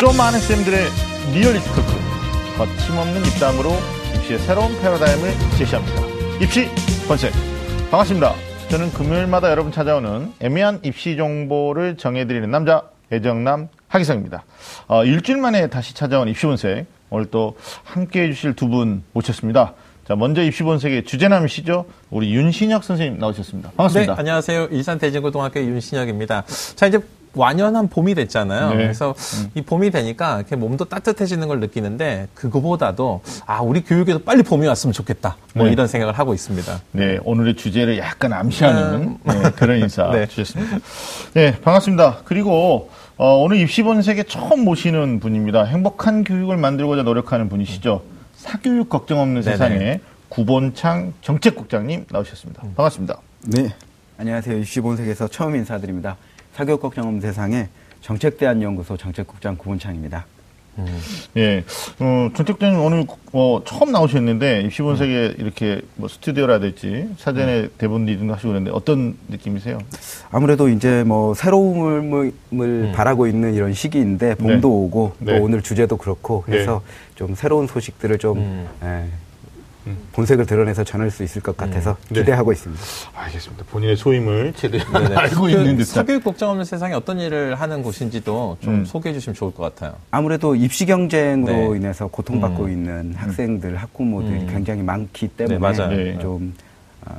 좀 아는 쌤들의 리얼리티 talk 거침없는 입담으로 입시의 새로운 패러다임을 제시합니다. 입시 본색 반갑습니다. 저는 금요일마다 여러분 찾아오는 애매한 입시 정보를 정해드리는 남자 애정남 하기성입니다. 어, 일주일 만에 다시 찾아온 입시 본색 오늘 또 함께해 주실 두 분 모셨습니다. 자, 먼저 입시 본색의 주제남이시죠? 우리 윤신혁 선생님 나오셨습니다. 반갑습니다. 네, 안녕하세요. 일산 대진고등학교 윤신혁입니다. 자, 이제 완연한 봄이 됐잖아요. 네. 그래서 이 봄이 되니까 이렇게 몸도 따뜻해지는 걸 느끼는데 그거보다도 아 우리 교육에도 빨리 봄이 왔으면 좋겠다. 뭐 네. 이런 생각을 하고 있습니다. 네, 오늘의 주제를 약간 암시하는 네, 그런 인사 네. 주셨습니다. 네, 반갑습니다. 그리고 어, 오늘 입시본색에 처음 모시는 분입니다. 행복한 교육을 만들고자 노력하는 분이시죠. 사교육 걱정 없는 네네. 세상에 구본창 정책국장님 나오셨습니다. 반갑습니다. 네. 안녕하세요. 입시본색에서 처음 인사드립니다. 사교육 걱정 없는 세상에 정책대안연구소 정책국장 구본창입니다. 예, 어, 정책국장님 오늘 어, 처음 나오셨는데 입시본색에 이렇게 뭐 스튜디오라든지 사전에 대본 리딩도 하시고 그러는데 어떤 느낌이세요? 아무래도 이제 뭐 새로움을 바라고 있는 이런 시기인데 봄도 네. 오고 또 네. 오늘 주제도 그렇고 해서 좀 새로운 소식들을 좀 음. 예, 본색을 드러내서 전할 수 있을 것 같아서 네. 기대하고 있습니다. 알겠습니다. 본인의 소임을 제대로 네네. 알고 그 있는 듯한. 사교육 걱정 없는 세상에 어떤 일을 하는 곳인지도 좀 음. 소개해 주시면 좋을 것 같아요. 아무래도 입시 경쟁으로 네. 인해서 고통받고 음. 있는 학생들, 학부모들이 음. 굉장히 많기 때문에 네, 맞아요. 네. 좀 어,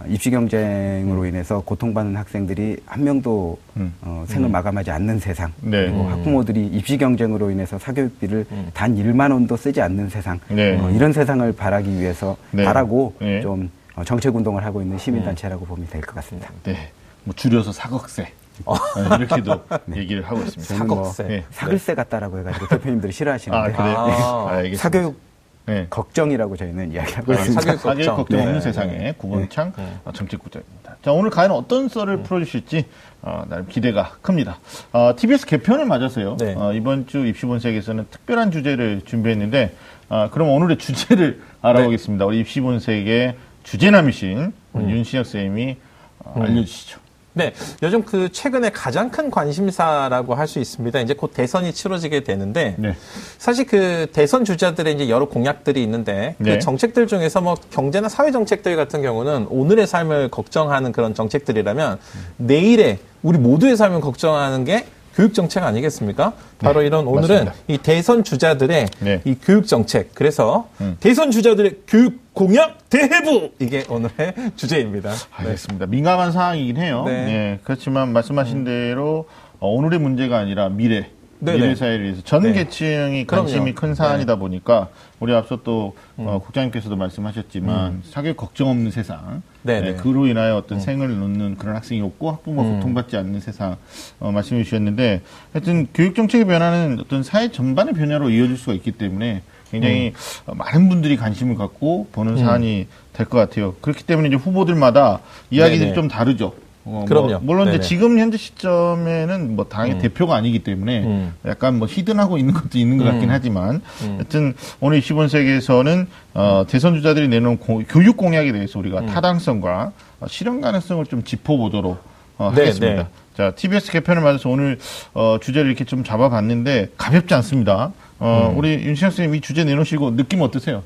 입시 경쟁으로 인해서 고통받는 학생들이 한 명도 음. 어, 생을 마감하지 않는 세상 네. 그리고 음. 학부모들이 입시 경쟁으로 인해서 사교육비를 음. 단 1만 원도 쓰지 않는 세상 네. 어, 이런 세상을 바라기 위해서 네. 바라고 네. 좀 어, 정책 운동을 하고 있는 시민단체라고 보면 될 것 같습니다. 네. 뭐 줄여서 사극세. 어, 이렇게도 얘기를 하고 있습니다. 저는 뭐 사극세. 네. 사글세 같다라고 해가지고 대표님들이 싫어하시는데 아, 그래요? 아. 네. 알겠습니다. 사교육 네. 걱정이라고 저희는 이야기하고 아, 있습니다. 사교육 걱정. 걱정 없는 네. 세상에 구본창 네. 어, 정책국장입니다. 자, 오늘 과연 어떤 썰을 풀어주실지 어, 나름 기대가 큽니다. 어, TBS 개편을 맞아서요. 네. 어, 이번 주 입시본색에서는 특별한 주제를 준비했는데 어, 그럼 오늘의 주제를 알아보겠습니다. 우리 입시본색의 주제남이신 우리 윤신혁 선생님이 어, 알려주시죠. 네, 요즘 그 최근에 가장 큰 관심사라고 할 수 있습니다. 이제 곧 대선이 치러지게 되는데 네. 사실 그 대선 주자들의 이제 여러 공약들이 있는데 네. 그 정책들 중에서 뭐 경제나 사회 정책들 같은 경우는 오늘의 삶을 걱정하는 그런 정책들이라면 내일의 우리 모두의 삶을 걱정하는 게 교육 정책 아니겠습니까? 바로 네, 이런 오늘은 맞습니다. 이 대선 주자들의 네. 이 교육 정책 그래서 음. 대선 주자들의 교육 공약 대해부 이게 오늘의 주제입니다. 알겠습니다. 민감한 상황이긴 해요. 네. 예, 그렇지만 말씀하신 대로 어, 오늘의 문제가 아니라 미래. 미래 사회를 위해서 전 네. 계층이 그럼요. 관심이 큰 사안이다 보니까 우리 앞서 또 어, 음. 국장님께서도 말씀하셨지만 사교육 걱정 없는 세상, 네네. 예, 그로 인하여 어떤 생을 놓는 그런 학생이 없고 학부모 음. 고통받지 않는 세상 어, 말씀해 주셨는데 하여튼 교육 정책의 변화는 어떤 사회 전반의 변화로 이어질 수가 있기 때문에 굉장히 음. 어, 많은 분들이 관심을 갖고 보는 사안이 될것 같아요. 그렇기 때문에 이제 후보들마다 이야기들이 네네. 좀 다르죠. 어, 그럼요. 뭐 물론 이제 네네. 지금 현재 시점에는 뭐 당의 대표가 아니기 때문에 음. 약간 뭐 히든하고 있는 것도 있는 것 같긴 음. 하지만 음. 하여튼 오늘 20번세기에서는 어, 대선 주자들이 내놓은 고- 교육 공약에 대해서 음. 우리가 타당성과 어, 실현 가능성을 좀 짚어보도록 어, 네, 하겠습니다. 네. 자, TBS 개편을 맞아서 오늘 어, 주제를 이렇게 좀 잡아봤는데 가볍지 않습니다. 어, 우리 윤신혁 선생님 이 주제 내놓으시고 느낌 어떠세요?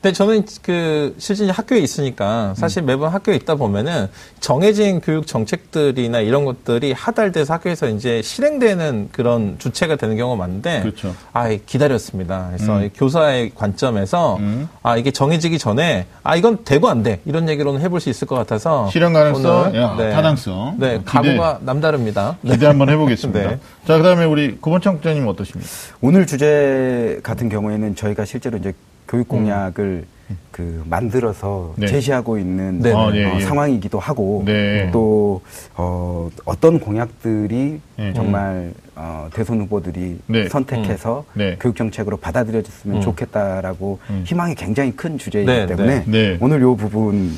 근데 저는 그 실제 학교에 있으니까 사실 매번 학교에 있다 보면은 정해진 교육 정책들이나 이런 것들이 하달돼서 학교에서 이제 실행되는 그런 주체가 되는 경우가 많은데 그렇죠. 아 기다렸습니다. 그래서 음. 이 교사의 관점에서 음. 아 이게 정해지기 전에 아 이건 되고 안 돼 이런 얘기로는 해볼 수 있을 것 같아서 실현 가능성, 오늘, 야, 타당성. 네 어. 각오가 남다릅니다. 기대 한번 해보겠습니다. 네. 자, 그 다음에 우리 구본창 국장님 어떠십니까? 오늘 주제 같은 경우에는 저희가 실제로 이제 교육 공약을 그 만들어서 네. 제시하고 있는 네. 어, 아, 예, 예. 상황이기도 하고 네. 또 어, 어떤 공약들이 네. 정말 어, 대선 후보들이 네. 선택해서 음. 네. 교육 정책으로 받아들여졌으면 음. 좋겠다라고 음. 희망이 굉장히 큰 주제이기 네, 때문에 네. 네. 오늘 이 부분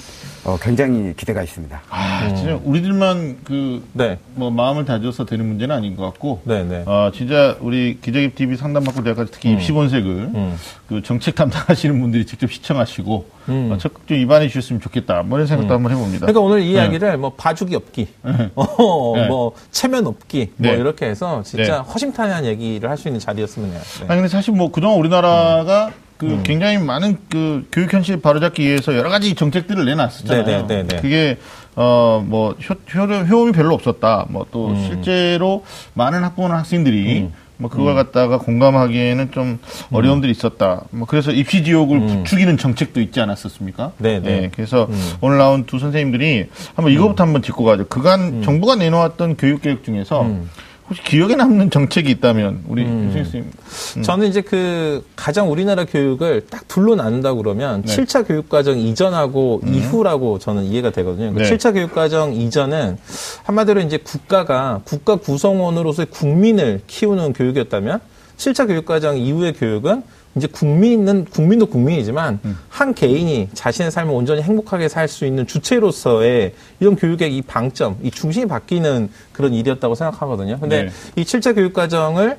어, 굉장히 기대가 있습니다. 아, 진짜 우리들만 그, 네. 뭐, 마음을 다져서 되는 문제는 아닌 것 같고. 네, 네. 아, 진짜 우리 기자입 TV 상담받고 대학까지 특히 입시 본색을 음. 그 정책 담당하시는 분들이 직접 시청하시고 음. 어, 적극 좀 입안해 주셨으면 좋겠다. 뭐 이런 생각도 한번 해봅니다. 그러니까 오늘 이 이야기를 뭐 봐주기 없기, 어, 네. 뭐 체면 없기, 뭐 네. 이렇게 해서 진짜 네. 허심탄회한 얘기를 할 수 있는 자리였으면 해요. 네. 아니 근데 사실 뭐 그동안 우리나라가 그 음. 굉장히 많은 그 교육 현실 바로잡기 위해서 여러 가지 정책들을 내놨었잖아요. 네, 네, 네, 네. 그게 어뭐 효험이 별로 없었다. 뭐 또 음. 실제로 많은 학부모나 학생들이 뭐 그걸 갖다가 공감하기에는 좀 음. 어려움들이 있었다. 뭐 그래서 입시 지옥을 부추기는 정책도 있지 않았었습니까? 네, 네. 예, 그래서 음. 오늘 나온 두 선생님들이 한번 이거부터 한번 짚고 가죠. 그간 정부가 내놓았던 교육 계획 중에서 음. 혹시 기억에 남는 정책이 있다면 우리 교수님 저는 이제 그 가장 우리나라 교육을 딱 둘로 나눈다 그러면 네. 칠 7차 교육과정 이전하고 이후라고 저는 이해가 되거든요. 그 네. 7차 교육과정 이전은 한마디로 이제 국가가 국가 구성원으로서의 국민을 키우는 교육이었다면 7차 교육과정 이후의 교육은 이제 국민은 국민도 국민이지만 한 개인이 자신의 삶을 온전히 행복하게 살 수 있는 주체로서의 이런 교육의 이 방점, 이 중심이 바뀌는 그런 일이었다고 생각하거든요. 근데 네. 이 7차 교육 과정을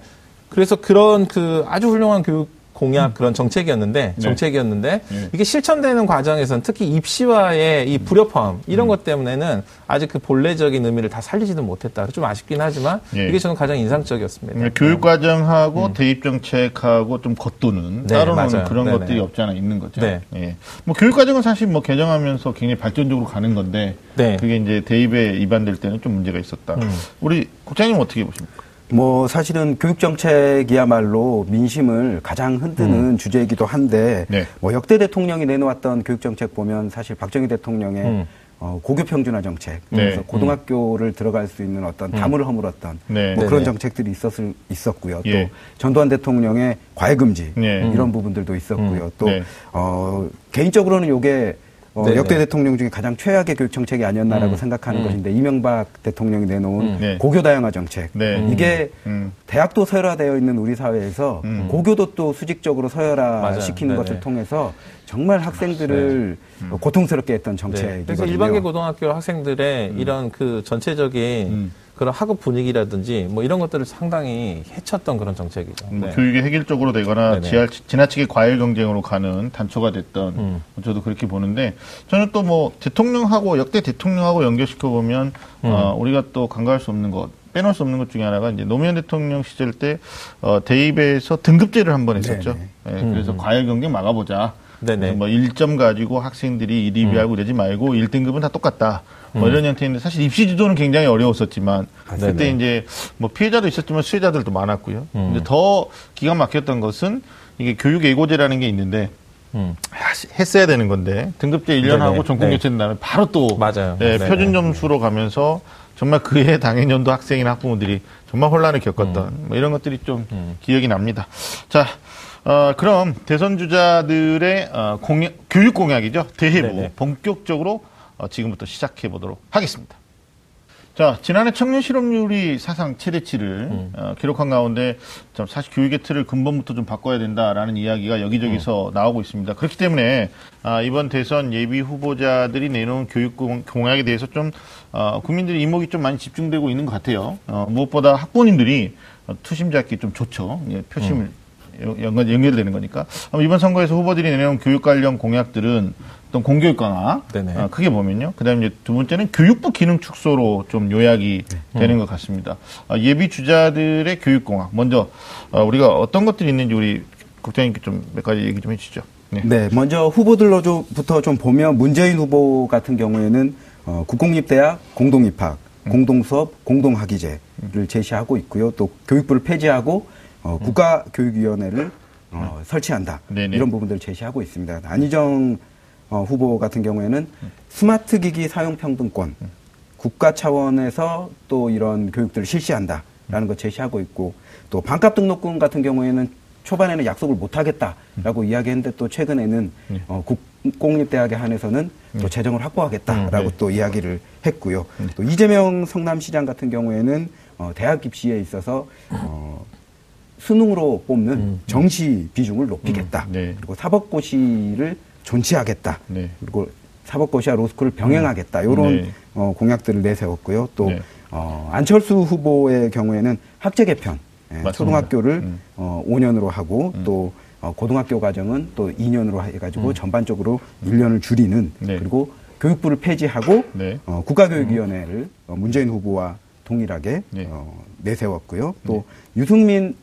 그래서 그런 그 아주 훌륭한 교육 공약 그런 정책이었는데 정책이었는데 네. 이게 실천되는 과정에서는 특히 입시와의 이 불협화음 이런 것 때문에는 아직 그 본래적인 의미를 다 살리지는 못했다. 좀 아쉽긴 하지만 예. 이게 저는 가장 인상적이었습니다. 네, 교육 과정하고 대입 정책하고 좀 겉도는 음. 네, 따로는 맞아요. 그런 네네. 것들이 없지 않아 있는 거죠. 네. 예. 뭐 교육 과정은 사실 뭐 개정하면서 굉장히 발전적으로 가는 건데 네. 그게 이제 대입에 위반될 때는 좀 문제가 있었다. 음. 우리 국장님 어떻게 보십니까? 뭐 사실은 교육 정책이야말로 민심을 가장 흔드는 주제이기도 한데 네. 뭐 역대 대통령이 내놓았던 교육 정책 보면 사실 박정희 대통령의 음. 어, 고교 평준화 정책 네. 그래서 고등학교를 들어갈 수 있는 어떤 담을 허물었던 네. 뭐. 그런 정책들이 있었을 있었고요. 예. 또 전두환 대통령의 과외 금지 네. 이런 부분들도 있었고요. 또 네. 어, 개인적으로는 요게 어, 네네. 역대 대통령 중에 가장 최악의 교육 정책이 아니었나라고 음. 생각하는 음. 것인데 이명박 대통령이 내놓은 음. 네. 고교 다양화 정책 네. 이게 음. 대학도 서열화되어 있는 우리 사회에서 음. 고교도 또 수직적으로 서열화 맞아요. 시키는 네네. 것을 통해서 정말 학생들을 고통스럽게 했던 네. 정책이거든요. 그래서 일반계 고등학교 학생들의 이런 그 전체적인 음. 그런 학업 분위기라든지 뭐 이런 것들을 상당히 해쳤던 그런 정책이죠. 뭐 네. 교육이 획일적으로 되거나. 지하, 지나치게 과일 경쟁으로 가는 단초가 됐던 음. 저도 그렇게 보는데 저는 또 뭐 대통령하고 역대 대통령하고 연결시켜 보면 음. 어, 우리가 또 간과할 수 없는 것 빼놓을 수 없는 것 중에 하나가 이제 노무현 대통령 시절 때 어, 대입에서 등급제를 한번 했었죠. 예, 그래서 과일 경쟁 막아보자. 음. 네네. 뭐 1점 가지고 학생들이 1, 2위 하고 이러지 말고 1등급은 다 똑같다. 뭐 이런 형태인데 사실 입시 지도는 굉장히 어려웠었지만 그때 음. 네네. 이제 뭐 피해자도 있었지만 수혜자들도 많았고요. 음. 근데 더 기가 막혔던 것은 이게 교육 예고제라는 게 있는데 음. 했어야 되는 건데 등급제 1년 네네. 하고 전공 네. 교체된 다음에 바로 또 맞아요. 네, 네네. 표준 점수로 가면서 정말 그해 당해년도 학생이나 학부모들이 정말 혼란을 겪었던 음. 뭐 이런 것들이 좀 기억이 납니다. 자, 어, 그럼 대선 주자들의 어, 공약, 교육 공약이죠 대회부 네네. 본격적으로 어, 지금부터 시작해 보도록 하겠습니다. 자, 지난해 청년 실업률이 사상 최대치를 음. 어, 기록한 가운데 좀 사실 교육의 틀을 근본부터 좀 바꿔야 된다라는 이야기가 여기저기서 나오고 있습니다. 그렇기 때문에 아, 이번 대선 예비 후보자들이 내놓은 교육 공- 공약에 대해서 좀 어, 국민들의 이목이 좀 많이 집중되고 있는 것 같아요. 어, 무엇보다 학부모님들이 어, 투심 잡기 좀 좋죠. 예, 표심을 연- 연관, 연결되는 거니까. 이번 선거에서 후보들이 내놓은 교육 관련 공약들은 어떤 공교육 강화, 네네. 어, 크게 보면요. 그 다음에 이제 두 번째는 교육부 기능 축소로 좀 요약이 네. 되는 것 같습니다. 아, 예비 주자들의 교육 공학. 먼저, 어, 우리가 어떤 것들이 있는지 우리 국장님께 좀 몇 가지 얘기 좀 해주시죠. 네. 네, 먼저 후보들로부터 좀 보면 문재인 후보 같은 경우에는 어, 국공립대학 공동입학, 음. 공동수업, 공동학위제를 제시하고 있고요. 또 교육부를 폐지하고 어, 국가교육위원회를 어, 설치한다. 음. 네네. 이런 부분들을 제시하고 있습니다. 안희정 어, 후보 같은 경우에는 스마트 기기 사용 평등권, 국가 차원에서 또 이런 교육들을 실시한다라는 걸 제시하고 있고 또 반값 등록금 같은 경우에는 초반에는 약속을 못 하겠다라고 이야기했는데 또 최근에는 어, 국 공립대학에 한해서는 또 재정을 확보하겠다라고 네. 또 이야기를 했고요. 또 이재명 성남시장 같은 경우에는 어, 대학 입시에 있어서 어, 수능으로 뽑는 정시 비중을 높이겠다. 음. 네. 그리고 사법고시를 존치하겠다. 네. 그리고 사법고시와 로스쿨을 병행하겠다. 이런 네. 어, 공약들을 내세웠고요. 또 네. 어, 안철수 후보의 경우에는 학제 개편, 예. 초등학교를 음. 어, 5년으로 하고 또 어, 고등학교 과정은 또 2년으로 해가지고 전반적으로 1년을 줄이는 음. 네. 그리고 교육부를 폐지하고 네. 어, 국가교육위원회를 어, 문재인 후보와 동일하게 네. 어, 내세웠고요. 또 유승민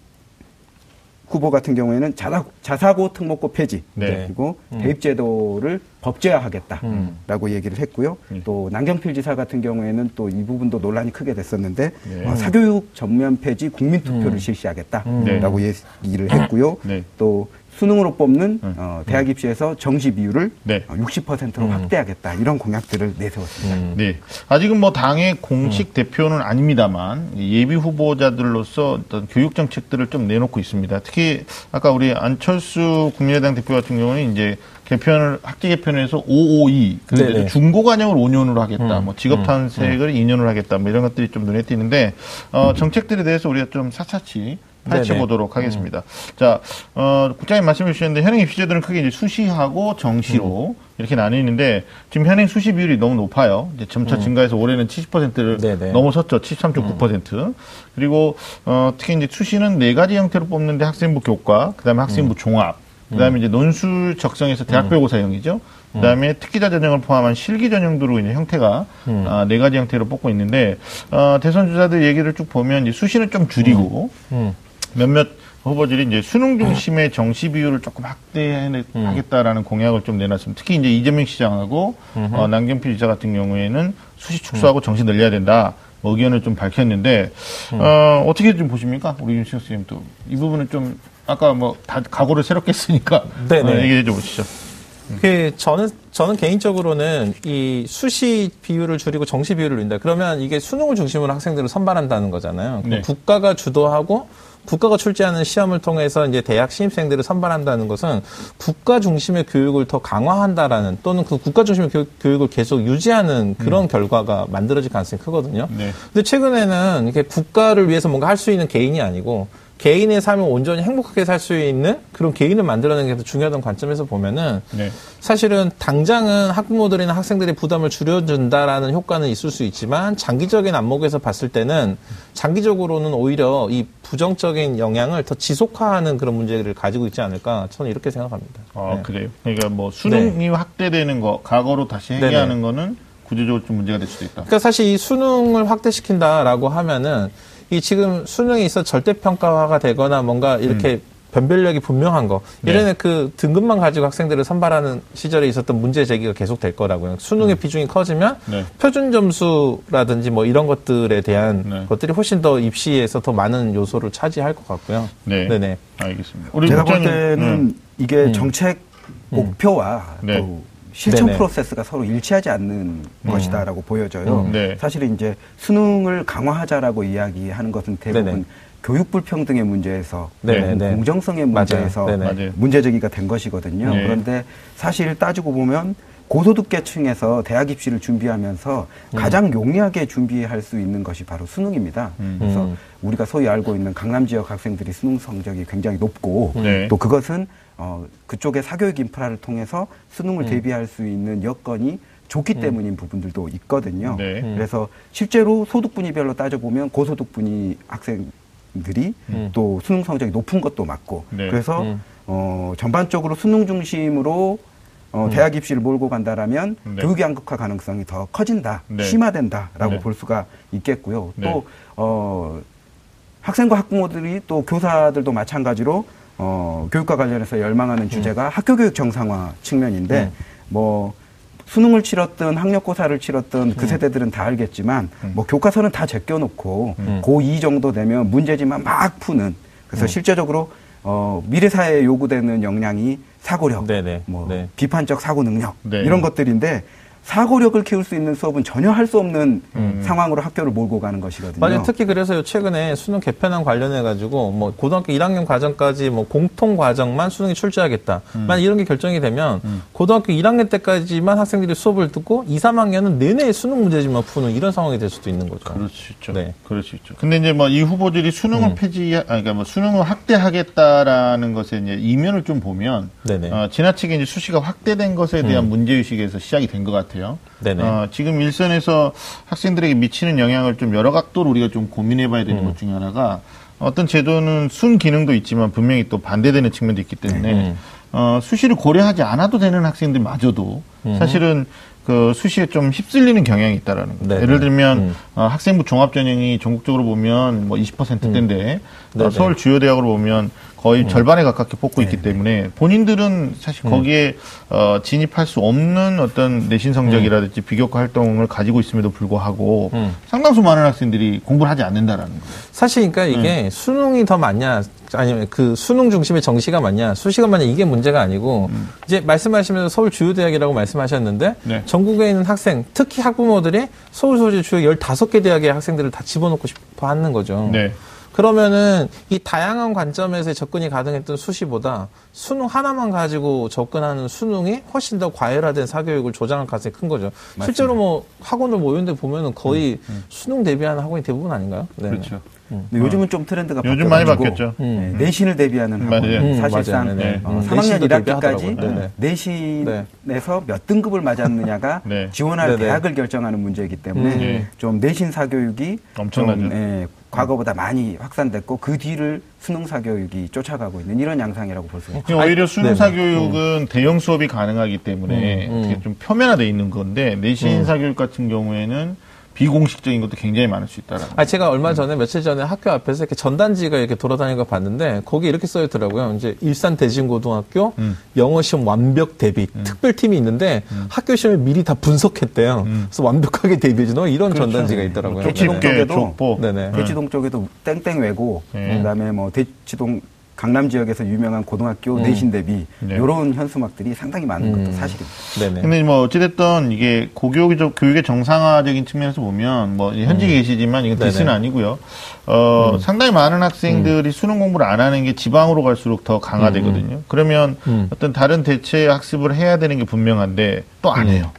후보 같은 경우에는 자사, 자사고 특목고 폐지 네. 그리고 대입제도를 법제화하겠다라고 얘기를 했고요. 네. 또 남경필 지사 같은 경우에는 또 이 부분도 논란이 크게 됐었는데 네. 어, 사교육 전면 폐지 국민투표를 실시하겠다라고 얘기를 했고요. 네. 또 수능으로 뽑는 어, 대학 입시에서 정시 비율을 네. 어, 60%로 확대하겠다 이런 공약들을 내세웠습니다. 음. 네. 아직은 뭐 당의 공식 대표는 아닙니다만 예비 후보자들로서 어떤 교육 정책들을 좀 내놓고 있습니다. 특히 아까 우리 안철수 국민의당 대표 같은 경우는 이제 개편을 학기 개편에서 552 그래서 네네. 중고 관형을 5년으로 하겠다. 음. 뭐 직업 탐색을 2년으로 하겠다. 뭐 이런 것들이 좀 눈에 띄는데 어, 정책들에 대해서 우리가 좀 샅샅이 파헤쳐 네네. 보도록 하겠습니다. 자, 어, 국장님 말씀해 주셨는데 현행 입시제도는 크게 이제 수시하고 정시로 이렇게 나뉘는데 지금 현행 수시 비율이 너무 높아요. 이제 점차 증가해서 올해는 70%를 네네. 넘어섰죠. 73.9%. 그리고 어, 특히 이제 수시는 네 가지 형태로 뽑는데 학생부 교과, 그다음에 학생부 종합, 그다음에 이제 논술 적성에서 대학별고사형이죠. 그다음에 특기자 전형을 포함한 실기 전형도로 이제 형태가 아, 네 가지 형태로 뽑고 있는데 어, 대선 주자들 얘기를 쭉 보면 이제 수시는 좀 줄이고 음. 몇몇 후보들이 이제 수능 중심의 정시 비율을 조금 확대하겠다라는 공약을 좀 내놨습니다. 특히 이제 이재명 시장하고 어, 남경필 지사 같은 경우에는 수시 축소하고 정시 늘려야 된다. 뭐 의견을 좀 밝혔는데 어, 어떻게 좀 보십니까, 우리 윤식 선생님 또 이 부분은 좀 아까 뭐 다 각오를 새롭게 했으니까 네네. 어, 얘기해 줘 보시죠. 그 저는 저는 개인적으로는 이 수시 비율을 줄이고 정시 비율을 늘린다. 그러면 이게 수능을 중심으로 학생들을 선발한다는 거잖아요. 네. 국가가 주도하고 국가가 출제하는 시험을 통해서 이제 대학 신입생들을 선발한다는 것은 국가 중심의 교육을 더 강화한다라는 또는 그 국가 중심의 교육, 교육을 계속 유지하는 그런 결과가 만들어질 가능성이 크거든요. 네. 근데 최근에는 이게 국가를 위해서 뭔가 할 수 있는 개인이 아니고 개인의 삶을 온전히 행복하게 살 수 있는 그런 개인을 만들어내는 게 더 중요하다는 관점에서 보면은 네. 사실은 당장은 학부모들이나 학생들의 부담을 줄여준다라는 효과는 있을 수 있지만 장기적인 안목에서 봤을 때는 장기적으로는 오히려 이 부정적인 영향을 더 지속화하는 그런 문제를 가지고 있지 않을까 저는 이렇게 생각합니다. 아, 네. 그래요. 그러니까 뭐 수능이 확대되는 거, 과거로 다시 해결하는 네네. 거는 구조적으로 좀 문제가 될 수도 있다. 그러니까 사실 이 수능을 확대시킨다라고 하면은 이 지금 수능에 있어 절대평가화가 되거나 뭔가 이렇게 변별력이 분명한 거. 음. 네. 예전에 그 등급만 가지고 학생들을 선발하는 시절에 있었던 문제 제기가 계속 될 거라고요. 수능의 비중이 커지면 음. 네. 표준 점수라든지 뭐 이런 것들에 대한 네. 것들이 훨씬 더 입시에서 더 많은 요소를 차지할 것 같고요. 네. 네네. 알겠습니다. 우리 제가 볼 국장님, 때는 네. 이게 정책 목표와 네. 또 실천 네네. 프로세스가 서로 일치하지 않는 것이다라고 보여져요. 음. 네. 사실 이제 수능을 강화하자라고 이야기하는 것은 대부분 네네. 교육 불평등의 문제에서 네네, 네. 공정성의. 문제에서 네네. 맞아요. 문제 제기가 된 것이거든요. 네. 그런데 사실 따지고 보면 고소득계층에서 대학 입시를 준비하면서 음. 가장 용이하게 준비할 수 있는 것이 바로 수능입니다. 그래서 음. 우리가 소위 알고 있는 강남 지역 학생들이 수능 성적이 굉장히 높고 네. 또 그것은 어, 그쪽의 사교육 인프라를 통해서 음. 수능을 대비할 수 있는 여건이 좋기 때문인 부분들도 있거든요. 네. 음. 그래서 실제로 소득 분위별로 따져보면 고소득 분위 학생들이 또 수능 성적이 높은 것도 맞고 네. 그래서 음. 어, 전반적으로 수능 중심으로 어, 대학 입시를 몰고 간다라면 네. 교육 양극화 가능성이 더 커진다, 네. 심화된다라고 네. 볼 수가 있겠고요. 네. 또 어, 학생과 학부모들이 또 교사들도 마찬가지로 어, 교육과 관련해서 열망하는 주제가 학교 교육 정상화 측면인데 뭐 수능을 치렀든 학력고사를 치렀든 그 세대들은 다 알겠지만 뭐 교과서는 다 제껴놓고 고2 정도 되면 문제지만 막 푸는 그래서 실제적으로 어, 미래 사회에 요구되는 역량이 사고력, 네네. 뭐 네. 비판적 사고 능력 네. 이런 것들인데 사고력을 키울 수 있는 수업은 전혀 할 수 없는 상황으로 학교를 몰고 가는 것이거든요. 맞아요. 특히 그래서 최근에 수능 개편안 관련해 가지고 뭐 고등학교 1학년 과정까지 뭐 공통 과정만 수능이 출제하겠다. 만약 이런 게 결정이 되면 고등학교 1학년 때까지만 학생들이 수업을 듣고 2, 3학년은 내내 수능 문제집만 푸는 이런 상황이 될 수도 있는 거죠. 그럴 수 있죠. 네. 그럴 수 있죠. 근데 이제 뭐 이 후보들이 수능을 폐지, 아, 그러니까 뭐 수능을 확대하겠다라는 것에 이제 이면을 좀 보면. 어, 지나치게 이제 수시가 확대된 것에 대한 문제 의식에서 시작이 된 것 같아요. 네네. 어, 지금 일선에서 학생들에게 미치는 영향을 좀 여러 각도로 우리가 좀 고민해 봐야 되는 것 중에 하나가 어떤 제도는 순 기능도 있지만 분명히 또 반대되는 측면도 있기 때문에 음. 어, 수시를 고려하지 않아도 되는 학생들마저도 사실은 그 수시에 좀 휩쓸리는 경향이 있다라는 거예요. 네네. 예를 들면 음. 어, 학생부 종합전형이 전국적으로 보면 뭐 20%대인데 어, 네네. 서울 주요 대학으로 보면 거의 절반에 가깝게 뽑고 있기 때문에 본인들은 사실 거기에 어, 진입할 수 없는 어떤 내신 성적이라든지 비교과 활동을 가지고 있음에도 불구하고 음. 상당수 많은 학생들이 공부를 하지 않는다라는 거예요. 사실 그러니까 이게 수능이 더 맞냐 아니면 그 수능 중심의 정시가 맞냐 수시가 맞냐 이게 문제가 아니고 이제 말씀하시면서 서울 주요 대학이라고 말씀하셨는데 네. 전국에 있는 학생 특히 학부모들이 서울 소재 주요 15개 대학의 학생들을 다 집어넣고 싶어 하는 거죠. 네. 그러면은 이 다양한 관점에서 접근이 가능했던 수시보다 수능 하나만 가지고 접근하는 수능이 훨씬 더 과열화된 사교육을 조장할 가능성이 큰 거죠. 실제로 뭐 학원을 모였는데 보면은 거의 수능 대비하는 학원이 대부분 아닌가요? 네. 그렇죠. 근데 요즘은 좀 트렌드가 요즘 많이 바뀌었죠. 음. 네, 내신을 대비하는 학원. 음, 사실상 맞아요. 네, 네. 어, 음, 3학년 내신도 1학기까지 대비하더라고요. 네, 네. 내신에서 몇 등급을 맞았느냐가 네. 지원할 네, 네. 대학을 결정하는 문제이기 때문에 음. 네. 좀 내신 사교육이 엄청나죠. 좀, 예, 과거보다 많이 확산됐고 그 뒤를 수능 사 교육이 쫓아가고 있는 이런 양상이라고 볼 수. 그러니까 오히려 수능 네네. 사교육은 대형 수업이 가능하기 때문에 음, 음. 어떻게 좀 표면화돼 있는 건데 내신 사 교육 같은 경우에는 비공식적인 것도 굉장히 많을 수 있다라는 아, 제가 얼마 전에 며칠 전에 학교 앞에서 이렇게 전단지가 이렇게 돌아다니는 거 봤는데 거기 이렇게 써 있더라고요. 이제 일산 대진고등학교 음. 영어 시험 완벽 대비 특별팀이 있는데 학교 시험을 미리 다 분석했대요. 그래서 완벽하게 대비해 주는 뭐 이런 전단지가 있더라고요. 대치동 쪽에도. 네네. 대치동 쪽에도 땡땡 외고 네. 그다음에 뭐 대치동 강남 지역에서 유명한 고등학교 내신 대비 네. 이런 현수막들이 상당히 많은 것도 음. 사실입니다. 네네. 근데 뭐 어찌됐든 이게 고교적 교육의 정상화적인 측면에서 보면 뭐 현직 에 계시지만 이건 디스는 음. 네네. 음. 아니고요. 어 상당히 많은 학생들이 수능 공부를 안 하는 게 지방으로 갈수록 더 강화되거든요. 그러면 음. 어떤 다른 대체 학습을 해야 되는 게 분명한데 또 안 해요.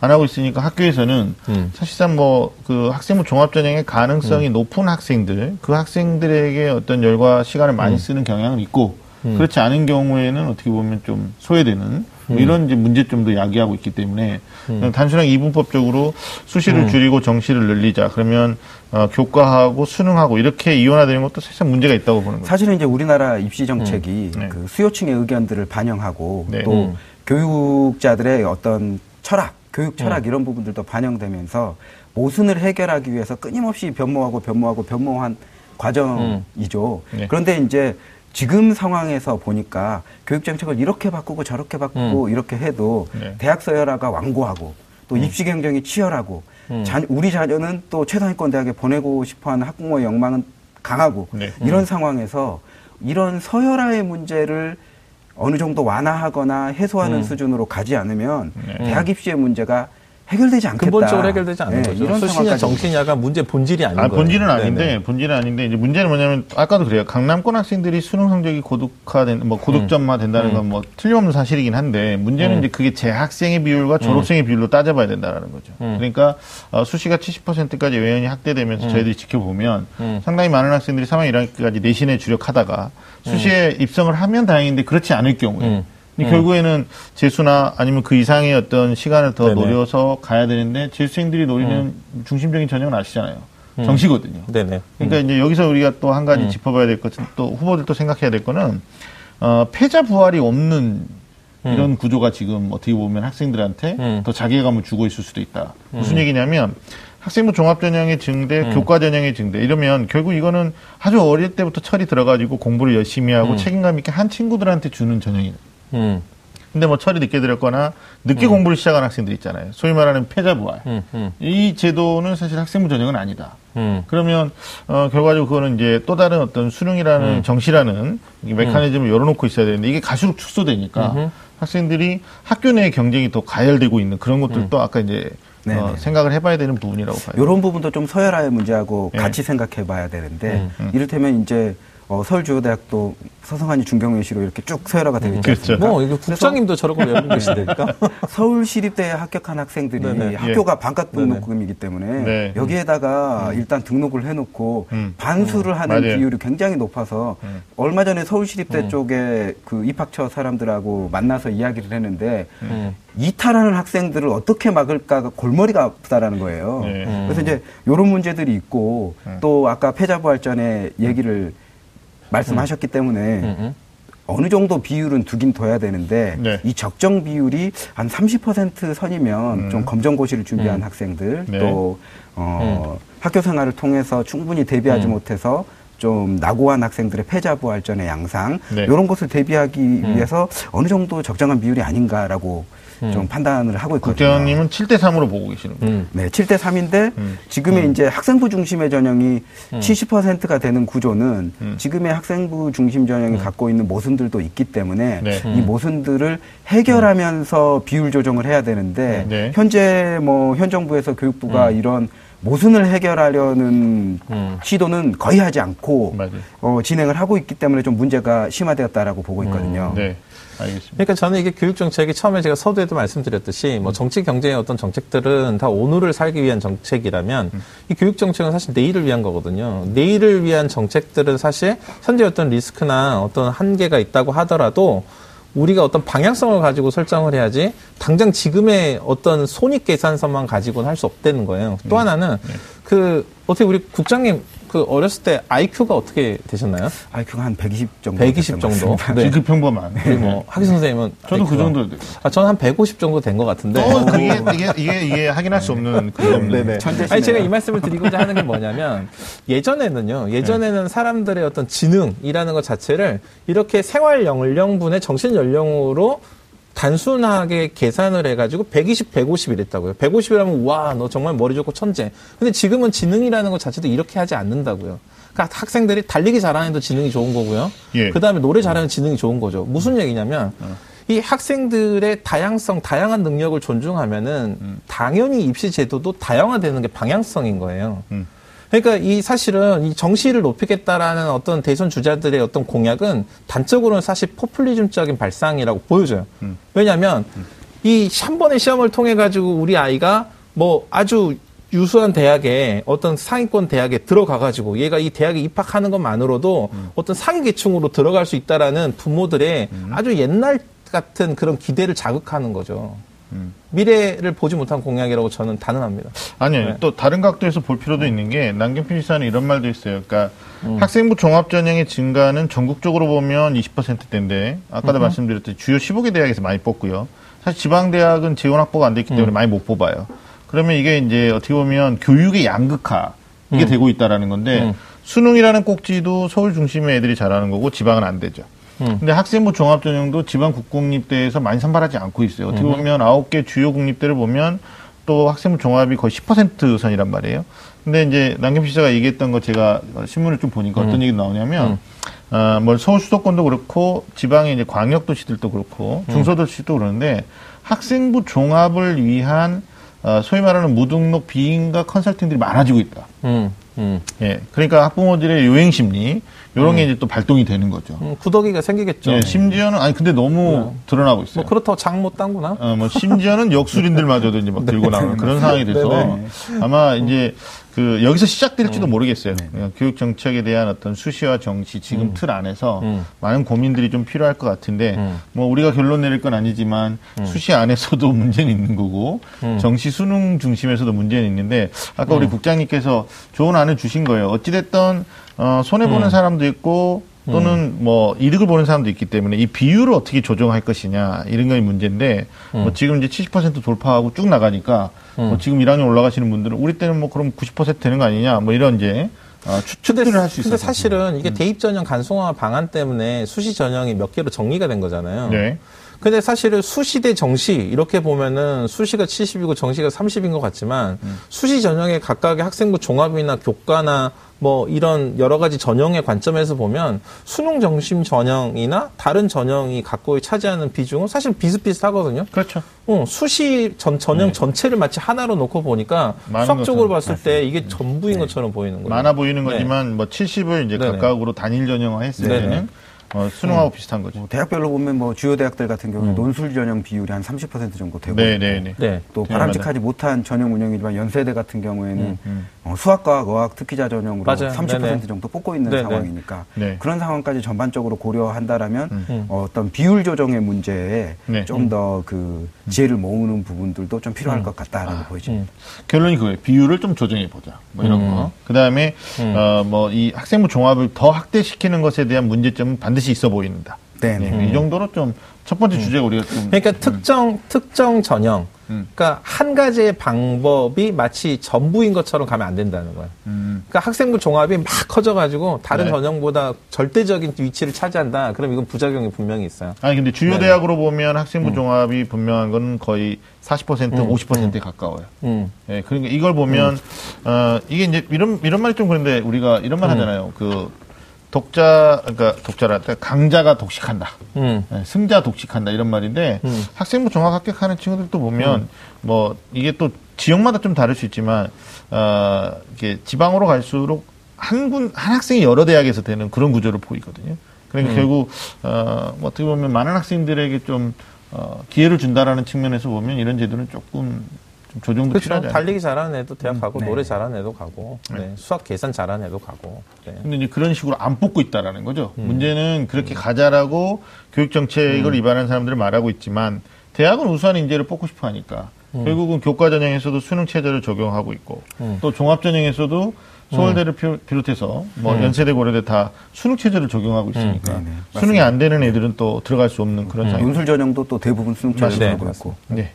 안 하고 있으니까 학교에서는 음. 사실상 뭐 그 학생부 종합전형의 가능성이 높은 학생들 그 학생들에게 어떤 열과 시간을 많이 음. 쓰는 경향은 있고 그렇지 않은 경우에는 어떻게 보면 좀 소외되는 뭐 이런 이제 문제점도 야기하고 있기 때문에 그냥 단순하게 이분법적으로 수시를 줄이고 정시를 늘리자 그러면 어, 교과하고 수능하고 이렇게 이원화되는 것도 사실상 문제가 있다고 보는 거죠. 사실은 이제 우리나라 입시 정책이 네. 그 수요층의 의견들을 반영하고 네. 또 음. 교육자들의 어떤 철학, 교육 철학 음. 이런 부분들도 반영되면서 모순을 해결하기 위해서 끊임없이 변모하고 변모하고 변모한 과정이죠. 네. 그런데 이제 지금 상황에서 보니까 교육 정책을 이렇게 바꾸고 저렇게 바꾸고 이렇게 해도 네. 대학 서열화가 완고하고 또 입시 경쟁이 치열하고 자- 우리 자녀는 또 최상위권 대학에 보내고 싶어하는 학부모의 욕망은 강하고 네. 이런 상황에서 이런 서열화의 문제를 어느 정도 완화하거나 해소하는 수준으로 가지 않으면 네. 대학 입시의 문제가 해결되지 않겠다. 근본적으로 해결되지 않는 네, 거죠. 상황까지 정시냐가 문제 본질이 아닌 아, 거예요. 본질은 아닌데, 네네. 본질은 아닌데, 이제 문제는 뭐냐면, 아까도 그래요. 강남권 학생들이 수능 성적이 고득화된, 뭐, 고득점화 음. 된다는 건 뭐, 틀림없는 사실이긴 한데, 문제는 이제 그게 재학생의 비율과 졸업생의 비율로 따져봐야 된다는 거죠. 음. 그러니까, 어, 수시가 70%까지 외연이 확대되면서 저희들이 지켜보면, 음. 상당히 많은 학생들이 3학 1학기까지 내신에 주력하다가, 수시에 입성을 하면 다행인데, 그렇지 않을 경우에, 음. 결국에는 재수나 아니면 그 이상의 어떤 시간을 더 네네. 노려서 가야 되는데 재수생들이 노리는 중심적인 전형은 아시잖아요. 정시거든요. 네네. 그러니까 이제 여기서 우리가 또 한 가지 짚어봐야 될 것은 또 후보들도 생각해야 될 거는 어, 패자 부활이 없는 이런 구조가 지금 어떻게 보면 학생들한테 음. 더 자괴감을 주고 있을 수도 있다. 무슨 얘기냐면 학생부 종합전형의 증대, 음. 교과전형의 증대 이러면 결국 이거는 아주 어릴 때부터 철이 들어가지고 공부를 열심히 하고 음. 책임감 있게 한 친구들한테 주는 전형이에요. 음. 근데 뭐 철이 늦게 들었거나 늦게 공부를 시작한 학생들 있잖아요. 소위 말하는 패자부활. 음, 음, 이 제도는 사실 학생부 전형은 아니다. 음. 그러면 어, 결과적으로 그거는 이제 또 다른 어떤 수능이라는 정시라는 이 메커니즘을 열어놓고 있어야 되는데 이게 갈수록 축소되니까. 학생들이 학교 내 경쟁이 더 가열되고 있는 그런 것들도 아까 이제 어. 생각을 해봐야 되는 부분이라고 봐요. 이런 부분도 좀 서열화의 문제하고 예. 같이 생각해 봐야 되는데 이를테면 이제 어, 서울주요대학도 서성한이 중경외시로 이렇게 쭉 서열화가 되어 있지 그렇죠. 뭐, 이거 국장님도 저러고 외우고 계시다니까. 서울시립대에 합격한 학생들이 네네. 학교가 반값 등록금이기 때문에 네. 여기에다가 일단 등록을 해놓고 음. 반수를 하는 맞아요. 비율이 굉장히 높아서 음. 얼마 전에 서울시립대 쪽에 그 입학처 사람들하고 만나서 이야기를 했는데 음. 이탈하는 학생들을 어떻게 막을까가 골머리가 아프다라는 거예요. 네. 그래서 이제 이런 문제들이 있고 또 아까 패자부활전에 얘기를 말씀하셨기 때문에 음, 음. 어느 정도 비율은 두긴 둬야 되는데 네. 이 적정 비율이 한 30% 선이면 좀 검정고시를 준비한 학생들 네. 또 어, 학교 생활을 통해서 충분히 대비하지 음. 못해서 좀 낙오한 학생들의 패자 부활전의 양상 네. 이런 것을 대비하기 위해서 어느 정도 적정한 비율이 아닌가라고 좀 판단을 하고 있거든요. 국장님은 7대 3으로 보고 계시는 거예요. 음. 네, 7대 3인데 음. 지금의 이제 학생부 중심의 전형이 70%가 되는 구조는 음. 지금의 학생부 중심 전형이 갖고 있는 모순들도 있기 때문에 네. 이 모순들을 해결하면서 비율 조정을 해야 되는데 네. 현재 뭐 현 정부에서 교육부가 이런 모순을 해결하려는 음. 시도는 거의 하지 않고 맞아요. 어, 진행을 하고 있기 때문에 좀 문제가 심화되었다라고 보고 있거든요. 네. 알겠습니다. 그러니까 저는 이게 교육 정책이 처음에 제가 서두에도 말씀드렸듯이 뭐 정치 경제의 어떤 정책들은 다 오늘을 살기 위한 정책이라면 이 교육 정책은 사실 내일을 위한 거거든요. 내일을 위한 정책들은 사실 현재 어떤 리스크나 어떤 한계가 있다고 하더라도 우리가 어떤 방향성을 가지고 설정을 해야지 당장 지금의 어떤 손익 계산서만 가지고는 할 수 없다는 거예요. 또 하나는 그 어떻게 우리 국장님 그 어렸을 때 IQ가 어떻게 되셨나요? IQ가 한 120 정도. 120 정도. 네. 지금 평범한. 뭐 학위 선생님은 저도 그 IQ 가 정도. 아, 저는 한 150 정도 된 것 같은데. 어, 그게 이게 이게 이게 확인할 수 없는 그게 없는. 네네. 천재시네요. 아니, 제가 이 말씀을 드리고자 하는 게 뭐냐면, 예전에는요, 예전에는 사람들의 어떤 지능이라는 것 자체를 이렇게 생활 연령분의 정신 연령으로 단순하게 계산을 해가지고 120, 150 이랬다고요. 150이라면, 와, 너 정말 머리 좋고 천재. 근데 지금은 지능이라는 것 자체도 이렇게 하지 않는다고요. 그러니까 학생들이 달리기 잘하는 애도 지능이 좋은 거고요. 예. 그 다음에 노래 잘하는 지능이 좋은 거죠. 무슨 얘기냐면, 이 학생들의 다양성, 다양한 능력을 존중하면은 당연히 입시 제도도 다양화되는 게 방향성인 거예요. 음. 그러니까 이 사실은 이 정시를 높이겠다라는 어떤 대선 주자들의 어떤 공약은 단적으로는 사실 포퓰리즘적인 발상이라고 보여져요. 왜냐하면 이한 번의 시험을 통해 가지고 우리 아이가 뭐 아주 유수한 대학에 어떤 상위권 대학에 들어가 가지고 얘가 이 대학에 입학하는 것만으로도 어떤 상위 계층으로 들어갈 수 있다라는 부모들의 아주 옛날 같은 그런 기대를 자극하는 거죠. 미래를 보지 못한 공약이라고 저는 단언합니다. 아니요. 네. 또 다른 각도에서 볼 필요도 있는 게 남경필 지사는 이런 말도 있어요. 그러니까 음. 학생부 종합 전형의 증가는 전국적으로 보면 20%대인데 아까도 말씀드렸듯이 주요 15개 대학에서 많이 뽑고요. 사실 지방 대학은 지원 확보가 안 됐기 음. 때문에 많이 못 뽑아요. 그러면 이게 이제 어떻게 보면 교육의 양극화 이게 되고 있다라는 건데 음. 수능이라는 꼭지도 서울 중심의 애들이 잘하는 거고 지방은 안 되죠. 음. 근데 학생부 종합전형도 지방 국공립대에서 많이 선발하지 않고 있어요. 어떻게 보면 아홉 개 주요 국립대를 보면 또 학생부 종합이 거의 10% 선이란 말이에요. 근데 이제 남경필 씨가 얘기했던 거 제가 신문을 좀 보니까 어떤 얘기 나오냐면 아, 뭐 서울 수도권도 그렇고 지방의 이제 광역 도시들도 그렇고 중소도시도 그러는데 학생부 종합을 위한 어, 소위 말하는 무등록 비인가 컨설팅들이 많아지고 있다. 음, 음. 예. 그러니까 학부모들의 요행 심리 이런 게 이제 또 발동이 되는 거죠. 음, 구더기가 생기겠죠. 예, 심지어는 아니 근데 너무 드러나고 있어요. 뭐 그렇다고 장 못 당구나? 어, 뭐 심지어는 역술인들마저도 이제 막 들고 나오는 그런 상황이 돼서. 아마 이제 그 여기서 시작될지도 모르겠어요. 그냥 교육 정책에 대한 어떤 수시와 정시 지금 틀 안에서 음. 많은 고민들이 좀 필요할 것 같은데 음. 뭐 우리가 결론 내릴 건 아니지만 수시 안에서도 문제는 있는 거고 음. 정시 수능 중심에서도 문제는 있는데 아까 우리 국장님께서 좋은 안을 주신 거예요. 어찌됐든 어, 손해 보는 음. 사람도 있고 또는 뭐 이득을 보는 사람도 있기 때문에 이 비율을 어떻게 조정할 것이냐 이런 게 문제인데 음. 뭐 지금 이제 70% 돌파하고 쭉 나가니까 뭐 지금 1학년 올라가시는 분들은 우리 때는 뭐 그럼 90% 되는 거 아니냐 뭐 이런 이제 어, 추측들을 할 수 있어요. 근데 사실은 이게 대입 전형 간소화 방안 때문에 수시 전형이 몇 개로 정리가 된 거잖아요. 네. 근데 사실은 수시 대 정시 이렇게 보면은 수시가 70이고 정시가 30인 것 같지만 음. 수시 전형의 각각의 학생부 종합이나 교과나 뭐 이런 여러 가지 전형의 관점에서 보면 수능 정심 전형이나 다른 전형이 갖고 차지하는 비중은 사실 비슷비슷하거든요. 그렇죠. 어, 수시 전, 전형 네. 전체를 마치 하나로 놓고 보니까 수학적으로. 봤을 때 이게 전부인 것처럼 보이는 거예요. 많아 보이는 네. 거지만 뭐 70을 이제 네네. 각각으로 단일 전형화 했을 네네. 때는 어, 수능하고 비슷한 거죠. 뭐 대학별로 보면 뭐 주요 대학들 같은 경우는 논술 전형 비율이 한 30% 정도 되고 네, 있고 네, 네. 네. 또 네, 바람직하지 못한 전형 운영이지만 연세대 같은 경우에는 음, 음. 어, 수학과학, 어학 특기자 전형으로 맞아요. 30% 네네. 정도 뽑고 있는 네네. 상황이니까 네. 그런 상황까지 전반적으로 고려한다라면 음. 어, 어떤 비율 조정의 문제에 네. 좀더 그 지혜를 모으는 부분들도 좀 필요할 것 같다라고 보여집니다. 결론이 그거예요. 비율을 좀 조정해 보자. 뭐 이런 음. 거. 그 다음에 어, 뭐 이 학생부 종합을 더 확대시키는 것에 대한 문제점은 반드시 있어 보인다. 네, 네, 네. 이 정도로 좀 첫 번째 주제가 우리가 좀 그러니까 특정 특정 전형. 음. 그러니까 한 가지의 방법이 마치 전부인 것처럼 가면 안 된다는 거예요. 음, 그러니까 학생부 종합이 막 커져가지고 다른 네. 전형보다 절대적인 위치를 차지한다. 그럼 이건 부작용이 분명히 있어요. 아니 근데 주요 네네. 대학으로 보면 학생부 종합이 분명한 건 거의 40% 50%에 가까워요. 음. 예, 그러니까 이걸 보면 어 이게 이제 이런 이런 말이 좀 그런데 우리가 이런 말 하잖아요. 그 독자 그러니까 독자라 강자가 독식한다. 음. 예, 승자 독식한다 이런 말인데 음. 학생부 종합 합격하는 친구들도 보면 뭐 이게 또 지역마다 좀 다를 수 있지만 어 이게 지방으로 갈수록 한군 한 학생이 여러 대학에서 되는 그런 구조를 보이거든요. 그러니까 결국 어 뭐 어떻게 보면 많은 학생들에게 좀 어, 기회를 준다라는 측면에서 보면 이런 제도는 조금 좀 조정도 그렇죠. 필요하지 않나요? 달리기 잘하는 애도 대학 가고 네. 노래 잘하는 애도 가고 네. 수학 계산 잘하는 애도 가고. 네. 근데 이제 그런 식으로 안 뽑고 있다라는 거죠. 문제는 그렇게 가자라고 교육 정책을 위반한 사람들을 말하고 있지만 대학은 우수한 인재를 뽑고 싶어 하니까 결국은 교과 전형에서도 수능 체제를 적용하고 있고 음. 또 종합 전형에서도 서울대를 피- 비롯해서 뭐 연세대 고려대 다 수능 체제를 적용하고 있으니까 네, 네. 수능이 안 되는 애들은 또 들어갈 수 없는 그런 상황. 논술 전형도 또 대부분 수능 맞습니다. 체제로 네, 하고 있고. 네.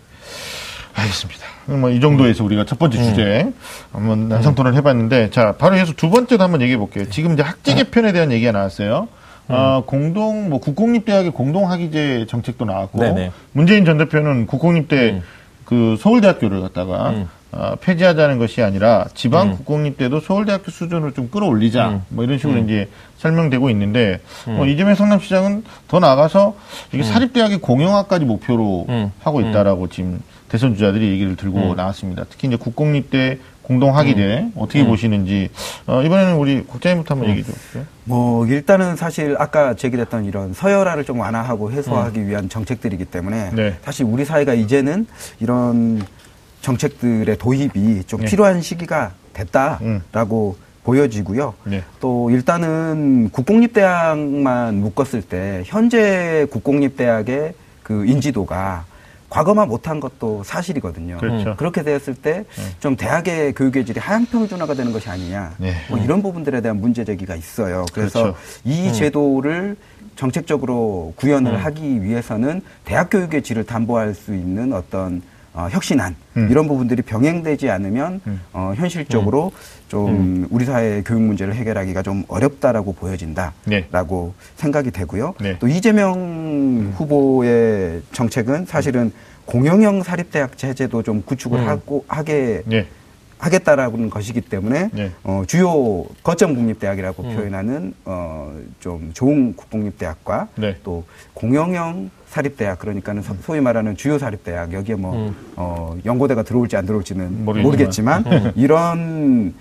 알겠습니다. 뭐 이 정도에서 우리가 첫 번째 주제 한번 난상 토론을 해봤는데 자 바로 해서 두 번째도 한번 얘기해 볼게요. 지금 이제 학제 개편에 대한 얘기가 나왔어요. 어, 공동 뭐 국공립대학의 공동 학위제 정책도 나왔고 네네. 문재인 전 대표는 국공립대 그 서울대학교를 갖다가 음. 어, 폐지하자는 것이 아니라 지방 국공립대도 서울대학교 수준으로 좀 끌어올리자 음. 뭐 이런 식으로 이제 설명되고 있는데 뭐 이재명 성남시장은 더 나아가서 이게 사립대학의 공영화까지 목표로 음. 하고 있다라고 지금 대선 주자들이 얘기를 들고 나왔습니다. 특히 이제 국공립대 공동학위대 어떻게 보시는지 어, 이번에는 우리 국장님부터 한번 얘기 좀 해주세요. 뭐 일단은 사실 아까 제기됐던 이런 서열화를 좀 완화하고 해소하기 위한 정책들이기 때문에 네. 사실 우리 사회가 이제는 이런 정책들의 도입이 좀 네. 필요한 시기가 됐다라고 보여지고요. 네. 또 일단은 국공립대학만 묶었을 때 현재 국공립대학의 그 인지도가 과거만 못한 것도 사실이거든요. 그렇죠. 그렇게 되었을 때 좀 대학의 교육의 질이 하향평준화가 되는 것이 아니냐. 네. 뭐 이런 부분들에 대한 문제 제기가 있어요. 그래서 그렇죠. 이 제도를 정책적으로 구현을 음. 하기 위해서는 대학 교육의 질을 담보할 수 있는 어떤 어, 혁신안 음. 이런 부분들이 병행되지 않으면 음. 어, 현실적으로 좀 우리 사회의 교육 문제를 해결하기가 좀 어렵다라고 보여진다라고 네. 생각이 되고요. 네. 또 이재명 후보의 정책은 사실은 공영형 사립대학 체제도 좀 구축을 음. 하고 하게 네. 하겠다라는 것이기 때문에 네. 어, 주요 거점 국립대학이라고 음. 표현하는 어, 좀 좋은 국공립대학과 네. 또 공영형 사립대학 그러니까는 서- 소위 말하는 주요 사립대학 여기에 뭐 음. 어, 연고대가 들어올지 안 들어올지는 모르겠지만. 모르겠지만 이런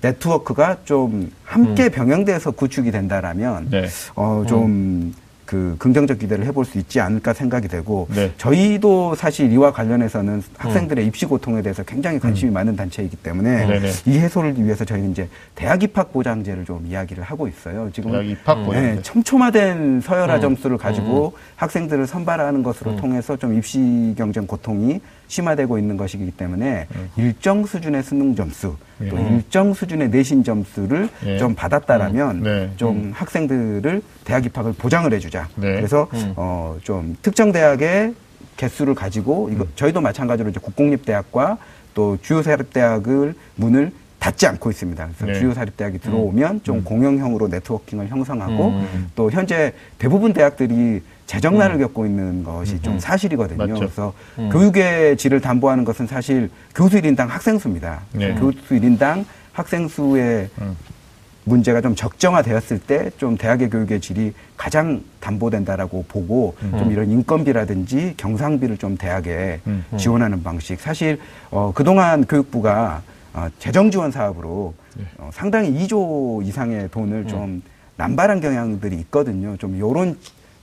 네트워크가 좀 함께 음. 병행돼서 구축이 된다라면 네. 어, 좀 그 긍정적 기대를 해볼 수 있지 않을까 생각이 되고 네. 저희도 사실 이와 관련해서는 학생들의 입시 고통에 대해서 굉장히 관심이 많은 단체이기 때문에 음. 네네. 이 해소를 위해서 저희는 이제 대학 입학 보장제를 좀 이야기를 하고 있어요. 지금 대학 입학 보장제. 네, 촘촘화된 서열화 음. 점수를 가지고 학생들을 선발하는 것으로 통해서 좀 입시 경쟁 고통이 심화되고 있는 것이기 때문에 일정 수준의 수능 점수 또 음. 일정 수준의 내신 점수를 예. 좀 받았다라면 네. 좀 학생들을 대학 입학을 보장을 해주자. 네. 그래서 음. 어, 좀 특정 대학의 개수를 가지고 음. 이거 저희도 마찬가지로 이제 국공립 대학과 또 주요 사립 대학을 문을 닿지 않고 있습니다. 그래서 네. 주요 사립대학이 들어오면 좀 공영형으로 네트워킹을 형성하고 음. 또 현재 대부분 대학들이 재정난을 겪고 있는 것이 좀 사실이거든요. 맞죠. 그래서 교육의 질을 담보하는 것은 사실 교수 1인당 학생 수입니다. 네. 교수 1인당 학생 수의 음. 문제가 좀 적정화되었을 때 좀 대학의 교육의 질이 가장 담보된다라고 보고 좀 이런 인건비라든지 경상비를 좀 대학에 음. 지원하는 방식. 사실 어, 그동안 교육부가 어, 재정 지원 사업으로 어, 상당히 2조 이상의 돈을 좀 남발한 경향들이 있거든요. 좀 요런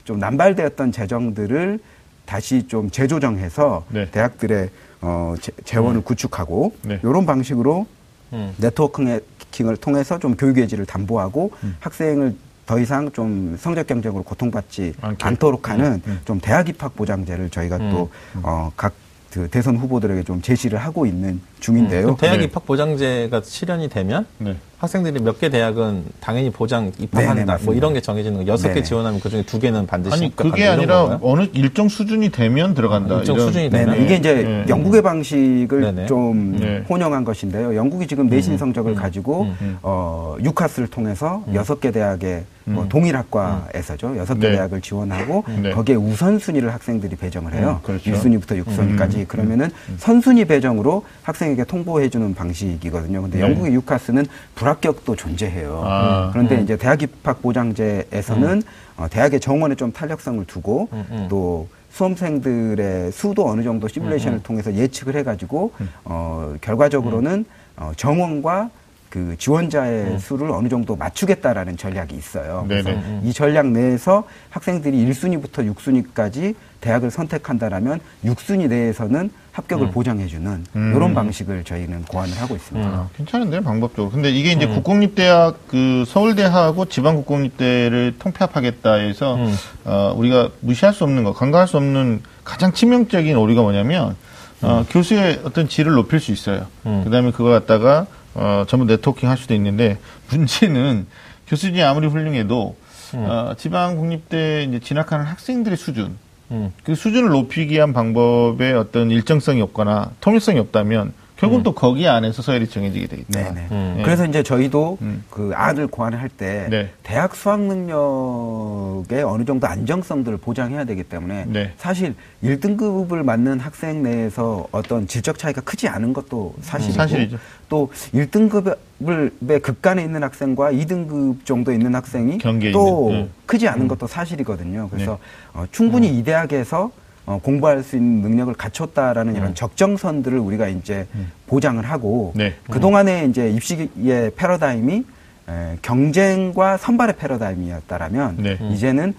좀 남발되었던 재정들을 다시 좀 재조정해서 네. 대학들의 어, 재- 재원을 구축하고 네. 요런 방식으로 음. 네트워킹을 통해서 좀 교육의 질을 담보하고 음. 학생을 더 이상 좀 성적 경쟁으로 고통받지 않게. 않도록 하는 음. 좀 대학 입학 보장제를 저희가 음. 또 어, 각 그 대선 후보들에게 좀 제시를 하고 있는 중인데요. 그럼 대학 네. 입학 보장제가 실현이 되면 네. 학생들이 몇 개 대학은 당연히 보장 입학한다. 네네, 뭐 맞습니다. 이런 게 정해지는 거. 여섯 개. 지원하면 그 중에 두 개는 반드시 아니. 그게 아니라 건가요? 어느 일정 수준이 되면 들어간다. 일정 이런- 수준이 네네. 되면? 이게 이제 네. 영국의 방식을 네네. 좀 네. 혼용한 것인데요. 영국이 지금 내신 성적을 가지고 음. 어, 유카스를 통해서 여섯 개 대학의 뭐 음. 동일 학과에서죠. 여섯 개 네. 대학을 지원하고 네. 거기에 우선순위를 학생들이 배정을 해요. 음, 그렇죠. 1순위부터 6순위까지. 그러면은 선순위 배정으로 학생 에게 통보해 주는 방식이거든요. 근데 네. 영국의 유카스는 불합격도 존재해요. 아. 그런데 이제 대학 입학 보장제에서는 어, 대학의 정원에 좀 탄력성을 두고 음, 음. 또 수험생들의 수도 어느 정도 시뮬레이션을 통해서 예측을 해가지고 어, 결과적으로는 어, 정원과 그 지원자의 수를 어느 정도 맞추겠다라는 전략이 있어요. 그래서 네네. 이 전략 내에서 학생들이 1순위부터 6순위까지 대학을 선택한다라면 6순위 내에서는 합격을 보장해주는 음. 이런 방식을 저희는 고안을 하고 있습니다. 아, 괜찮은데요, 방법적으로. 근데 이게 이제 국공립대학, 그 서울대하고 지방국공립대를 통폐합하겠다 해서, 음. 어, 우리가 무시할 수 없는 거, 간과할 수 없는 가장 치명적인 오류가 뭐냐면, 어, 교수의 어떤 질을 높일 수 있어요. 음. 그 다음에 그거 갖다가, 어, 전부 네트워킹 할 수도 있는데, 문제는 교수진이 아무리 훌륭해도, 어, 지방 국립대 이제 진학하는 학생들의 수준, 음. 그 수준을 높이기 위한 방법에 어떤 일정성이 없거나 통일성이 없다면 결국 은또 거기 안에서 서열이 정해지게 되겠다. 네네. 음. 예. 그래서 이제 저희도 음. 그 안을 고안을 할때 네. 대학 수학 능력의 어느 정도 안정성들을 보장해야 되기 때문에 네. 사실 1등급을 맞는 학생 내에서 어떤 질적 차이가 크지 않은 것도 사실이고 사실이죠. 또 1등급의 극간에 있는 학생과 2등급 정도 있는 학생이 또 있는, 네. 크지 않은 것도 사실이거든요. 그래서 어, 충분히 이 대학에서 어, 공부할 수 있는 능력을 갖췄다라는 이런 적정선들을 우리가 이제 보장을 하고 네. 그 동안에 이제 입시의 패러다임이 에, 경쟁과 선발의 패러다임이었다라면 네. 이제는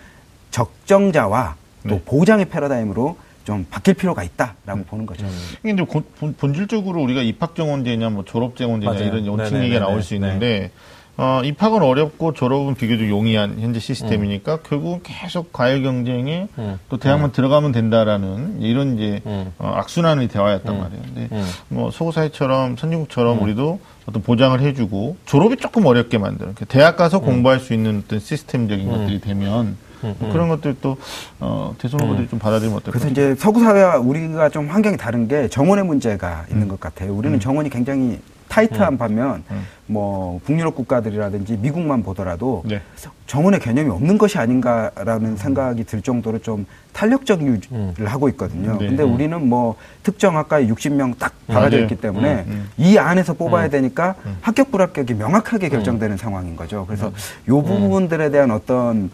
적정자와 또 네. 보장의 패러다임으로 좀 바뀔 필요가 있다라고 보는 거죠. 이게 이제 고- 본- 본질적으로 우리가 입학 정원제냐 뭐 졸업 정원제냐. 이런 원칙 네네네네. 얘기가 나올 수 있는데 어, 입학은 어렵고 졸업은 비교적 용이한 현재 시스템이니까 결국은 계속 과일 경쟁에 음. 또 대학만 들어가면 된다라는 이런 이제 음. 어, 악순환의 대화였단 말이에요. 근데 음. 뭐 서구사회처럼 선진국처럼 우리도 어떤 보장을 해주고 졸업이 조금 어렵게 만드는 그 대학 가서 공부할 수 있는 어떤 시스템적인 것들이 되면 뭐 그런 것들도 어, 대선 후보들이 좀 받아들이면 어떨까? 그래서 이제 서구 사회와 우리가 좀 환경이 다른 게 정원의 문제가 있는 것 같아요. 우리는 정원이 굉장히 타이트한 반면 뭐 북유럽 국가들이라든지 미국만 보더라도 네. 정원의 개념이 없는 것이 아닌가라는 생각이 들 정도로 좀 탄력적 유지를 하고 있거든요. 네. 근데 우리는 뭐 특정 학과에 60명 딱 박아져 맞아요. 있기 때문에 음, 음. 이 안에서 뽑아야 되니까 합격 불합격이 명확하게 결정되는 상황인 거죠. 그래서 요 부분들에 대한 어떤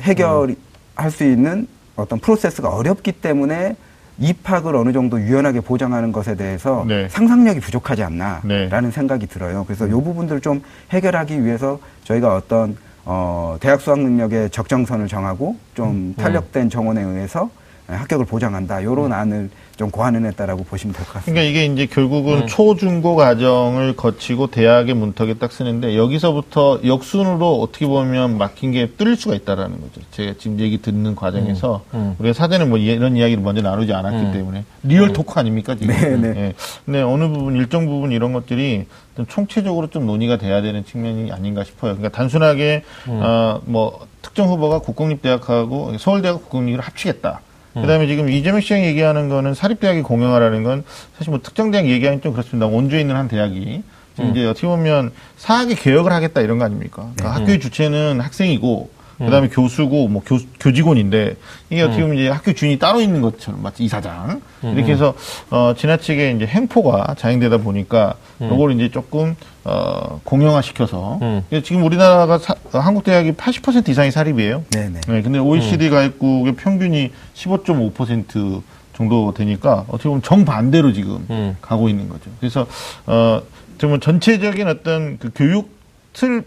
해결할 수 있는 어떤 프로세스가 어렵기 때문에 입학을 어느 정도 유연하게 보장하는 것에 대해서 네. 상상력이 부족하지 않나라는 네. 생각이 들어요. 그래서 이 부분들을 좀 해결하기 위해서 저희가 어떤 어, 대학 수학 능력의 적정선을 정하고 좀 탄력된 정원에 의해서 합격을 보장한다. 이런 안을 좀 고안해냈다라고 보시면 될 것 같습니다. 그러니까 이게 이제 결국은 초중고 과정을 거치고 대학의 문턱에 딱 서는데 여기서부터 역순으로 어떻게 보면 막힌 게 뚫릴 수가 있다라는 거죠. 제가 지금 얘기 듣는 과정에서 음. 우리가 사전에 뭐 이런 이야기를 먼저 나누지 않았기 때문에 real talk 아닙니까 지금? 네, 네. 예. 근데 어느 부분 일정 부분 이런 것들이 좀 총체적으로 좀 논의가 돼야 되는 측면이 아닌가 싶어요. 그러니까 단순하게 어 뭐 특정 후보가 국공립대학하고 서울대하고 국공립을 합치겠다. 그다음에 지금 이재명 시장이 얘기하는 거는 사립대학이 공영화라는 건 사실 뭐 특정 대학 얘기하기는 좀 그렇습니다. 원주에 있는 한 대학이 지금 이제 어떻게 보면 사학의 개혁을 하겠다 이런 거 아닙니까? 그러니까 학교의 주체는 학생이고 그다음에 교수고 뭐 교, 교직원인데 이게 어떻게 보면 이제 학교 주인이 따로 있는 것처럼 마치 이사장 이렇게 해서 어 지나치게 이제 행포가 자행되다 보니까 요걸 이제 조금 어 공영화시켜서 음. 지금 우리나라가 사- 어, 한국 대학이 80% 이상이 사립이에요. 네네. 네, 근데 OECD 가입국의 평균이 15.5% 정도 되니까 어떻게 보면 정반대로 지금 음. 가고 있는 거죠. 그래서 어 정말 전체적인 어떤 그 교육 틀을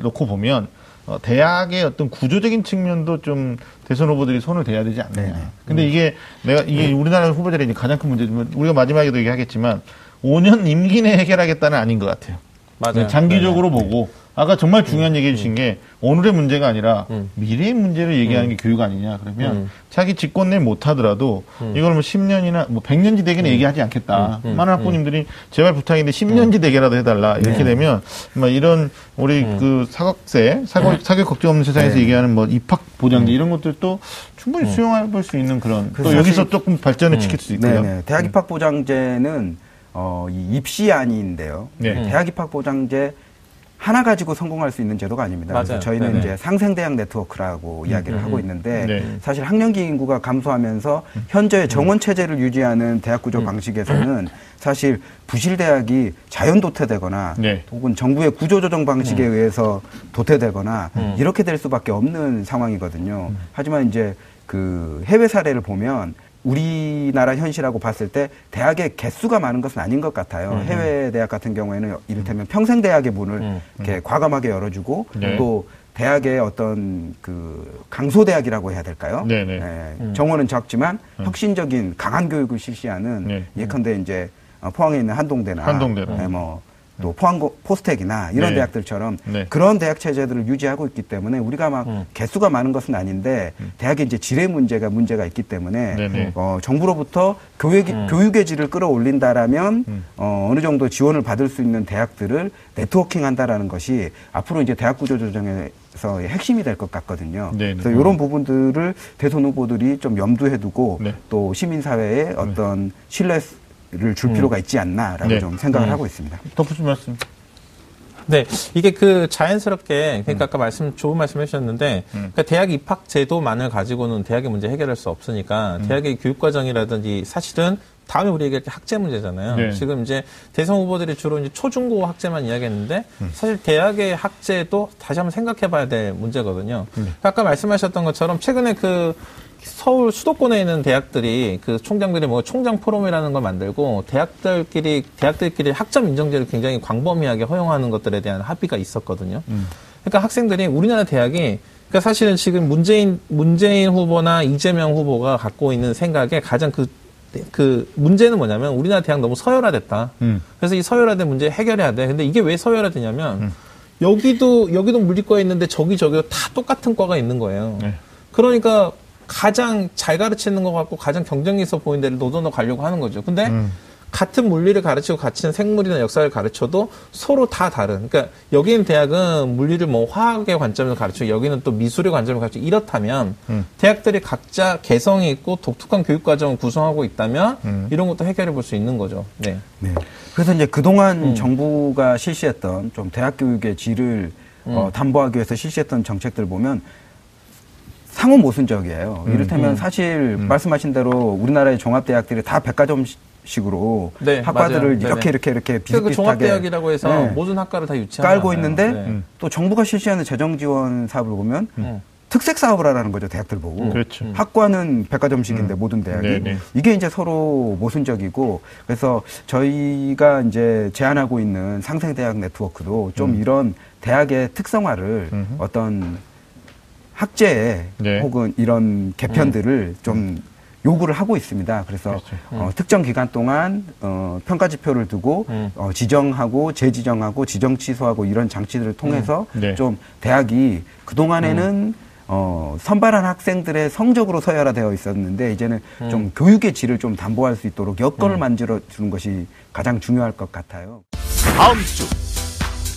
놓고 보면 어, 대학의 어떤 구조적인 측면도 좀 대선 후보들이 손을 대야 되지 않느냐. 네네. 근데 이게 내가 이게 우리나라 후보들의 가장 큰 문제지만 우리가 마지막에도 얘기하겠지만 5년 임기 내에 해결하겠다는 아닌 것 같아요. 맞아요. 네, 장기적으로 보고 아까 정말 중요한 얘기해 주신 게 오늘의 문제가 아니라 음. 미래의 문제를 얘기하는 게 교육 아니냐 그러면 음. 자기 직권 내 못하더라도 이걸 뭐 10년이나 뭐 100년지 대계는 얘기하지 않겠다. 음. 많은 학부님들이 제발 부탁인데 10년지 대계라도 해달라 이렇게 네. 되면 뭐 이런 우리 그 사각세 사교, 사교 걱정 없는 세상에서 네. 얘기하는 뭐 입학 보장제 이런 것들도 충분히 수용해 볼 수 있는 그런 또 그래서 여기서 조금 발전을 시킬 수 있고요. 네네. 대학 입학 보장제는 어, 이 입시안인데요. 네. 대학 입학 보장제 하나 가지고 성공할 수 있는 제도가 아닙니다. 그래서 맞아요. 저희는 네네. 이제 상생대학 네트워크라고 이야기를 음, 하고 음. 있는데 네. 사실 학령기 인구가 감소하면서 현재 정원 체제를 유지하는 대학 구조 방식에서는 사실 부실 대학이 자연 도태되거나 네. 혹은 정부의 구조 조정 방식에 의해서 도태되거나 음. 이렇게 될 수밖에 없는 상황이거든요. 하지만 이제 그 해외 사례를 보면 우리나라 현실하고 봤을 때 대학의 개수가 많은 것은 아닌 것 같아요. 해외 대학 같은 경우에는 이를테면 평생 대학의 문을 음. 이렇게 과감하게 열어주고 네. 또 대학의 어떤 그 강소 대학이라고 해야 될까요? 네네. 예, 정원은 적지만 혁신적인 강한 교육을 실시하는 네. 예컨대 이제 어, 포항에 있는 한동대나 한동대로. 예, 뭐 또 포항 포스텍이나 이런 네. 대학들처럼 네. 그런 대학 체제들을 유지하고 있기 때문에 우리가 막 음. 개수가 많은 것은 아닌데 대학의 이제 질의 문제가 문제가 있기 때문에 음. 네네. 어, 정부로부터 교육 음. 교육의 질을 끌어올린다라면 음. 어, 어느 정도 지원을 받을 수 있는 대학들을 네트워킹한다라는 것이 앞으로 이제 대학 구조 조정에서의 핵심이 될 것 같거든요. 네네. 그래서 이런 부분들을 대선 후보들이 좀 염두해두고 네. 또 시민사회에 어떤 신뢰 를 줄 필요가 있지 않나라고 네. 좀 생각을 음. 하고 있습니다. 덧붙일 말씀. 네, 이게 그 자연스럽게 그러니까 아까 말씀 좋은 말씀 해주셨는데 음. 그러니까 대학 입학 제도만을 가지고는 대학의 문제 해결할 수 없으니까 음. 대학의 교육 과정이라든지 사실은 다음에 우리 얘기할 때 학제 문제잖아요. 네. 지금 이제 대선 후보들이 주로 이제 초중고 학제만 이야기했는데 음. 사실 대학의 학제도 다시 한번 생각해 봐야 될 문제거든요. 네. 그러니까 아까 말씀하셨던 것처럼 최근에 그 서울 수도권에 있는 대학들이 그 총장들이 뭐 총장 포럼이라는 걸 만들고 대학들끼리 대학들끼리 학점 인정제를 굉장히 광범위하게 허용하는 것들에 대한 합의가 있었거든요. 그러니까 학생들이 우리나라 대학이 그러니까 사실은 지금 문재인 문재인 후보나 이재명 후보가 갖고 있는 생각에 가장 그, 그 문제는 뭐냐면 우리나라 대학 너무 서열화됐다. 음. 그래서 이 서열화된 문제 해결해야 돼. 근데 이게 왜 서열화되냐면 여기도 여기도 물리과 있는데 저기 저기도 다 똑같은 과가 있는 거예요. 네. 그러니까 가장 잘 가르치는 것 같고 가장 경쟁력 있어 보이는 데를 노선으로 가려고 하는 거죠. 근데 음. 같은 물리를 가르치고 같은 생물이나 역사를 가르쳐도 서로 다 다른. 그러니까 여기 있는 대학은 물리를 뭐 화학의 관점에서 가르치고 여기는 또 미술의 관점에서 가르치고 이렇다면 음. 대학들이 각자 개성이 있고 독특한 교육 과정을 구성하고 있다면 음. 이런 것도 해결해 볼 수 있는 거죠. 네. 네. 그래서 이제 그동안 음. 정부가 실시했던 좀 대학 교육의 질을 어, 음. 담보하기 위해서 실시했던 정책들 보면 상호 모순적이에요. 이를테면 음. 사실 말씀하신 대로 우리나라의 종합대학들이 다 백과점식으로 네, 학과들을 맞아요. 이렇게 네네. 이렇게 이렇게 그러니까 그 비슷비슷하게 종합대학이라고 해서 네. 모든 학과를 다 유치하는 깔고. 있는데 네. 음. 또 정부가 실시하는 재정 지원 사업을 보면 음. 특색 사업을 하라는 거죠 대학들 보고 그렇죠. 학과는 백과점식인데 모든 대학이 네, 네. 이게 이제 서로 모순적이고 그래서 저희가 이제 제안하고 있는 상생대학 네트워크도 좀 이런 대학의 특성화를 음. 어떤 학제에 네. 혹은 이런 개편들을 좀 요구를 하고 있습니다. 그래서 그렇죠. 어, 특정 기간 동안 어, 평가 지표를 두고 음. 어, 지정하고 재지정하고 지정 취소하고 이런 장치들을 통해서 네. 좀 대학이 그 동안에는 어, 선발한 학생들의 성적으로 서열화되어 있었는데 이제는 좀 교육의 질을 좀 담보할 수 있도록 여건을 만들어 주는 것이 가장 중요할 것 같아요. 다음 주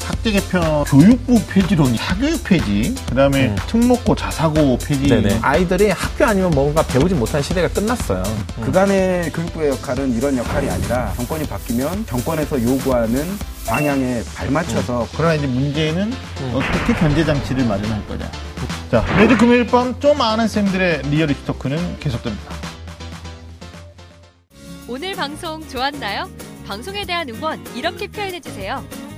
학제 개편 교육부 폐지론 사교육 폐지 그다음에 음. 특목고 자사고 폐지 네네. 아이들이 학교 아니면 뭔가 배우지 못한 시대가 끝났어요. 그간의 교육부의 역할은 이런 역할이 아니라 정권이 바뀌면 정권에서 요구하는 방향에 발맞춰서 그러나 이제 문제는 어떻게 견제 장치를 마련할 거냐. 자, 매주 금요일 밤 좀 아는 쌤들의 리얼리티 토크는 계속됩니다. 오늘 방송 좋았나요? 방송에 대한 응원 이렇게 표현해 주세요.